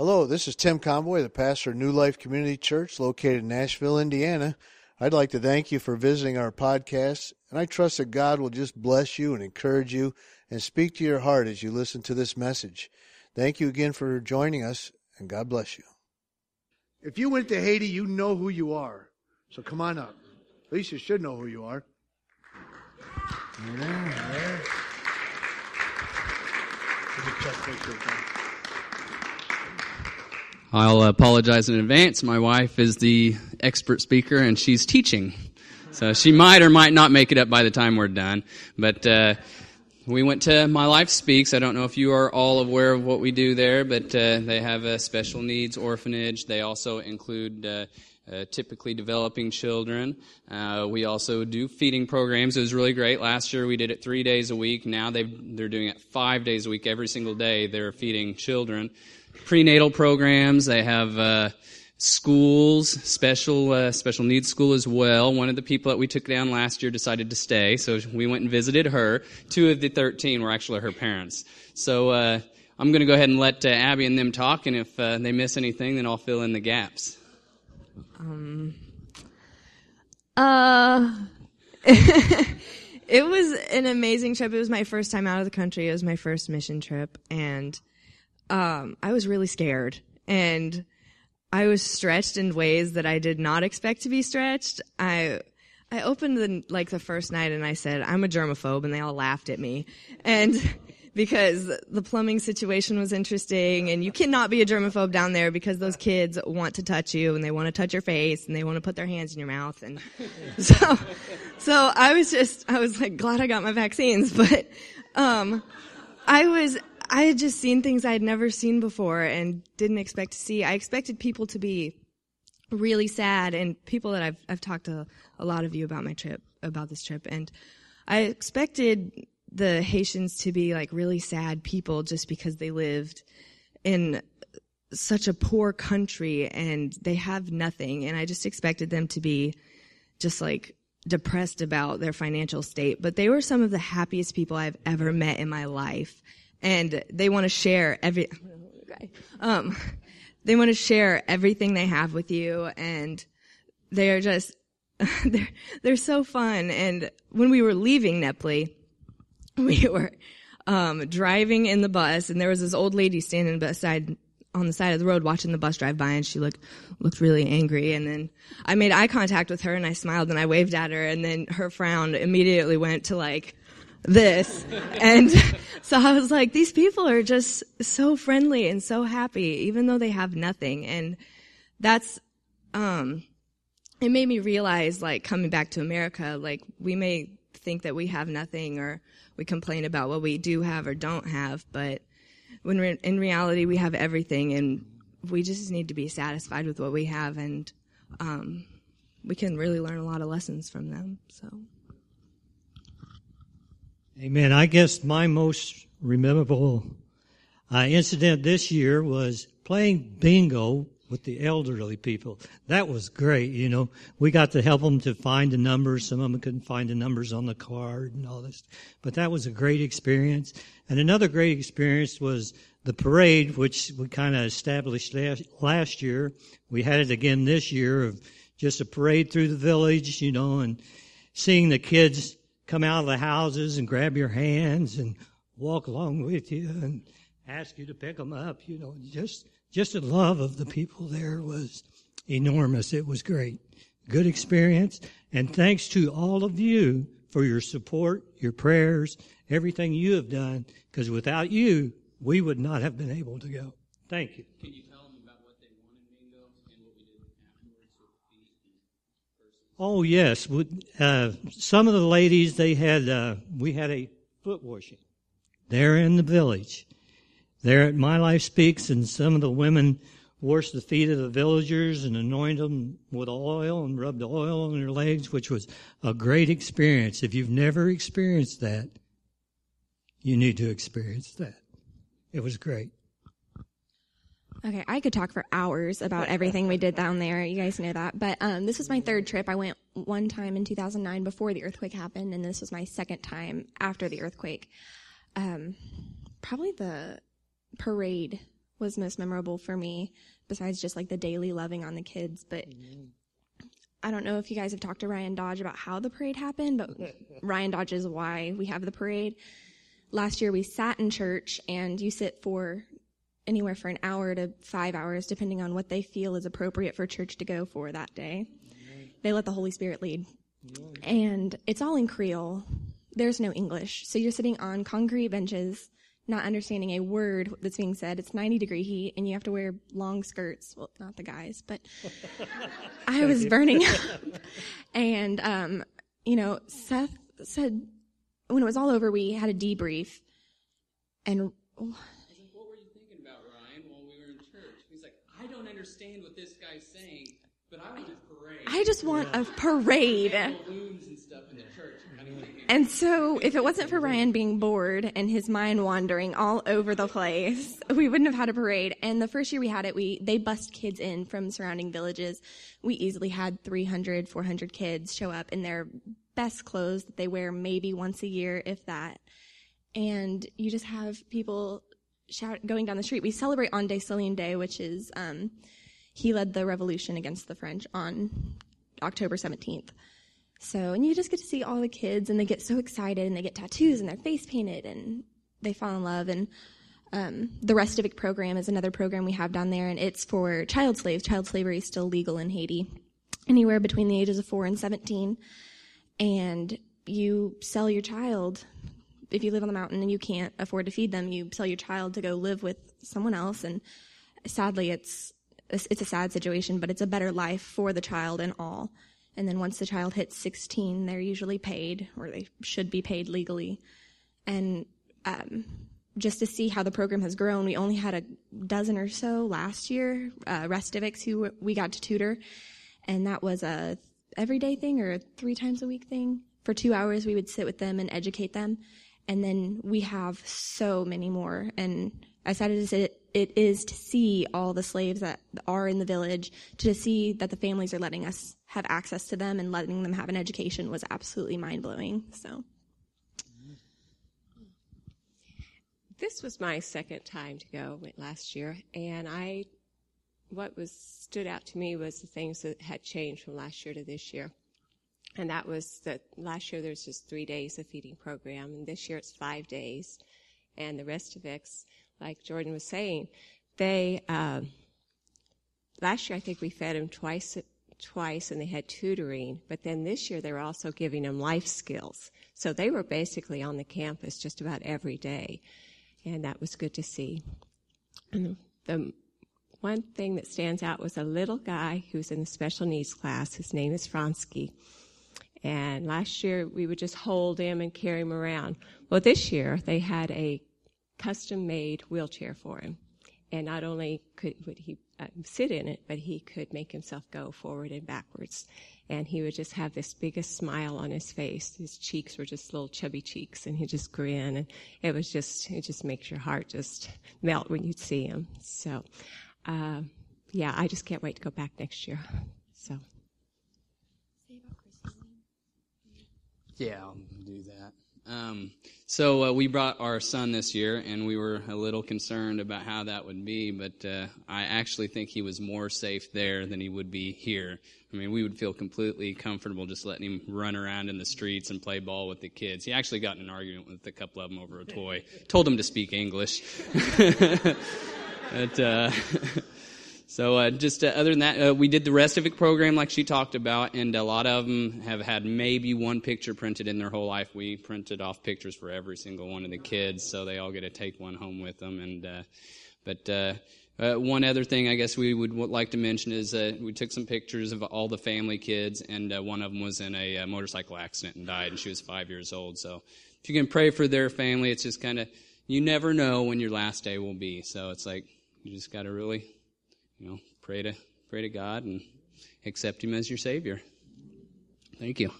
Hello, this is Tim Convoy, the pastor of New Life Community Church located in Nashville, Indiana. I'd like to thank you for visiting our podcast, and I trust that God will just bless you and encourage you and speak to your heart as you listen to this message. Thank you again for joining us, and God bless you. If you went to Haiti, you know who you are. So come on up. At least you should know who you are. Yeah, I'll apologize in advance. My wife is the expert speaker and she's teaching. So she might or might not make it up by the time we're done. But, uh, we went to My Life Speaks. I don't know if you are all aware of what we do there, but uh, they have a special needs orphanage. They also include uh, uh, typically developing children. Uh, we also do feeding programs. It was really great. Last year we did it three days a week. Now they they're doing it five days a week. Every single day they're feeding children. Prenatal programs. They have uh, schools, special uh, special needs school as well. One of the people that we took down last year decided to stay, so we went and visited her. Two of the thirteen were actually her parents. So. Uh, I'm going to go ahead and let uh, Abby and them talk, and if they miss anything, then I'll fill in the gaps. Um, uh, it was an amazing trip. It was my first time out of the country. It was my first mission trip, and um, I was really scared, and I was stretched in ways that I did not expect to be stretched. I I opened the like the first night and I said I'm a germaphobe, and they all laughed at me, and because the plumbing situation was interesting and you cannot be a germaphobe down there because those kids want to touch you and they want to touch your face and they want to put their hands in your mouth and so so I was just I was like glad I got my vaccines but um I was I had just seen things I had never seen before and didn't expect to see. I expected people to be really sad and people that I've I've talked to a lot of you about my trip about this trip and I expected the Haitians to be like really sad people just because they lived in such a poor country and they have nothing. And I just expected them to be just like depressed about their financial state. But they were some of the happiest people I've ever met in my life. And they want to share every, um, they want to share everything they have with you and they are just, they're, they're so fun. And when we were leaving Neply, we were um, driving in the bus, and there was this old lady standing beside on the side of the road watching the bus drive by, and she looked looked really angry. And then I made eye contact with her, and I smiled and I waved at her, and then her frown immediately went to like this. and so I was like, these people are just so friendly and so happy, even though they have nothing. And that's, um, it made me realize, like, coming back to America, like, we may think that we have nothing or we complain about what we do have or don't have, but when re- in reality we have everything and we just need to be satisfied with what we have and um, we can really learn a lot of lessons from them. So. Amen. I guess my most memorable uh, incident this year was playing bingo with the elderly people. That was great. You know, we got to help them to find the numbers. Some of them couldn't find the numbers on the card and all this, but that was a great experience. And another great experience was the parade, which we kind of established last year. We had it again this year of just a parade through the village, you know, and seeing the kids come out of the houses and grab your hands and walk along with you and ask you to pick them up, you know, just just the love of the people there was enormous. It was great. Good experience. And thanks to all of you for your support, your prayers, everything you have done, because without you, we would not have been able to go. Thank you. Can you tell them about what they wanted bingo and what we did afterwards? With the Oh yes, uh, some of the ladies they had. Uh, we had a foot washing there in the village, there at My Life Speaks, and some of the women washed the feet of the villagers and anointed them with oil and rubbed oil on their legs, which was a great experience. If you've never experienced that, you need to experience that. It was great. Okay, I could talk for hours about everything we did down there. You guys know that. But um, this was my third trip. I went one time in 2009 before the earthquake happened, and this was my second time after the earthquake. Um, probably the parade was most memorable for me, besides just like the daily loving on the kids. But I don't know if you guys have talked to Ryan Dodge about how the parade happened, but Ryan Dodge is why we have the parade. Last year we sat in church and you sit for anywhere for an hour to five hours, depending on what they feel is appropriate for church to go for that day. They let the Holy Spirit lead. And it's all in Creole. There's no English. So you're sitting on concrete benches, not understanding a word that's being said. It's 90 degree heat and you have to wear long skirts. Well, not the guys, but I was burning up. And, um, you know, Seth said when it was all over, we had a debrief and Oh, like, what were you thinking about, Ryan, while we were in church? He's like, I don't understand what this guy's saying, but I want a parade. I just want a parade. balloons and stuff in the church. Kind of thinking, And so, if it wasn't for Ryan being bored and his mind wandering all over the place, we wouldn't have had a parade. And the first year we had it, we they bussed kids in from surrounding villages. We easily had 300, 400 kids show up in their best clothes that they wear maybe once a year, if that. And you just have people shout going down the street. We celebrate on Dessalines Day, which is um, he led the revolution against the French on October 17th. So, and you just get to see all the kids and they get so excited and they get tattoos and their face painted and they fall in love. And um, the Restavek program is another program we have down there and it's for child slaves. Child slavery is still legal in Haiti, anywhere between the ages of 4 and 17. And you sell your child. If you live on the mountain and you can't afford to feed them, you sell your child to go live with someone else. And sadly, it's it's a sad situation, but it's a better life for the child and all. And then once the child hits 16, they're usually paid, or they should be paid legally. And um, just to see how the program has grown, we only had a dozen or so last year, uh, Restaveks who we got to tutor, and that was a everyday thing or a three times a week thing. For two hours, we would sit with them and educate them, and then we have so many more. And I decided to it is to see all the slaves that are in the village, to see that the families are letting us have access to them and letting them have an education was absolutely mind blowing. So. This was my second time to go last year, and I, what was stood out to me was the things that had changed from last year to this year, and that was that last year there was just three days of feeding program, and this year it's five days, and the rest of it's like Jordan was saying, they um, last year I think we fed them twice twice, and they had tutoring, but then this year they were also giving them life skills, so they were basically on the campus just about every day and that was good to see. And the one thing that stands out was a little guy who's in the special needs class. His name is Fransky. And last year we would just hold him and carry him around. Well, this year they had a custom made wheelchair for him. And not only could would he uh, sit in it, but he could make himself go forward and backwards. And he would just have this biggest smile on his face. His cheeks were just little chubby cheeks, and he'd just grin. And it was just, it just makes your heart just melt when you see him. So, uh, yeah, I just can't wait to go back next year. So. Yeah, I'll do that. Um, so uh, we brought our son this year, and we were a little concerned about how that would be, but uh, I actually think he was more safe there than he would be here. I mean, we would feel completely comfortable just letting him run around in the streets and play ball with the kids. He actually got in an argument with a couple of them over a toy. Told him to speak English. but, uh, so uh, just uh, other than that, uh, we did the Restavek program like she talked about, and a lot of them have had maybe one picture printed in their whole life. We printed off pictures for every single one of the kids, so they all get to take one home with them. And uh, but uh, uh, one other thing I guess we would like to mention is uh, we took some pictures of all the family kids, and uh, one of them was in a, a motorcycle accident and died, and she was five years old. So if you can pray for their family, it's just kind of you never know when your last day will be. So it's like you just got to really, you know, pray to pray to God and accept Him as your Savior. Thank you.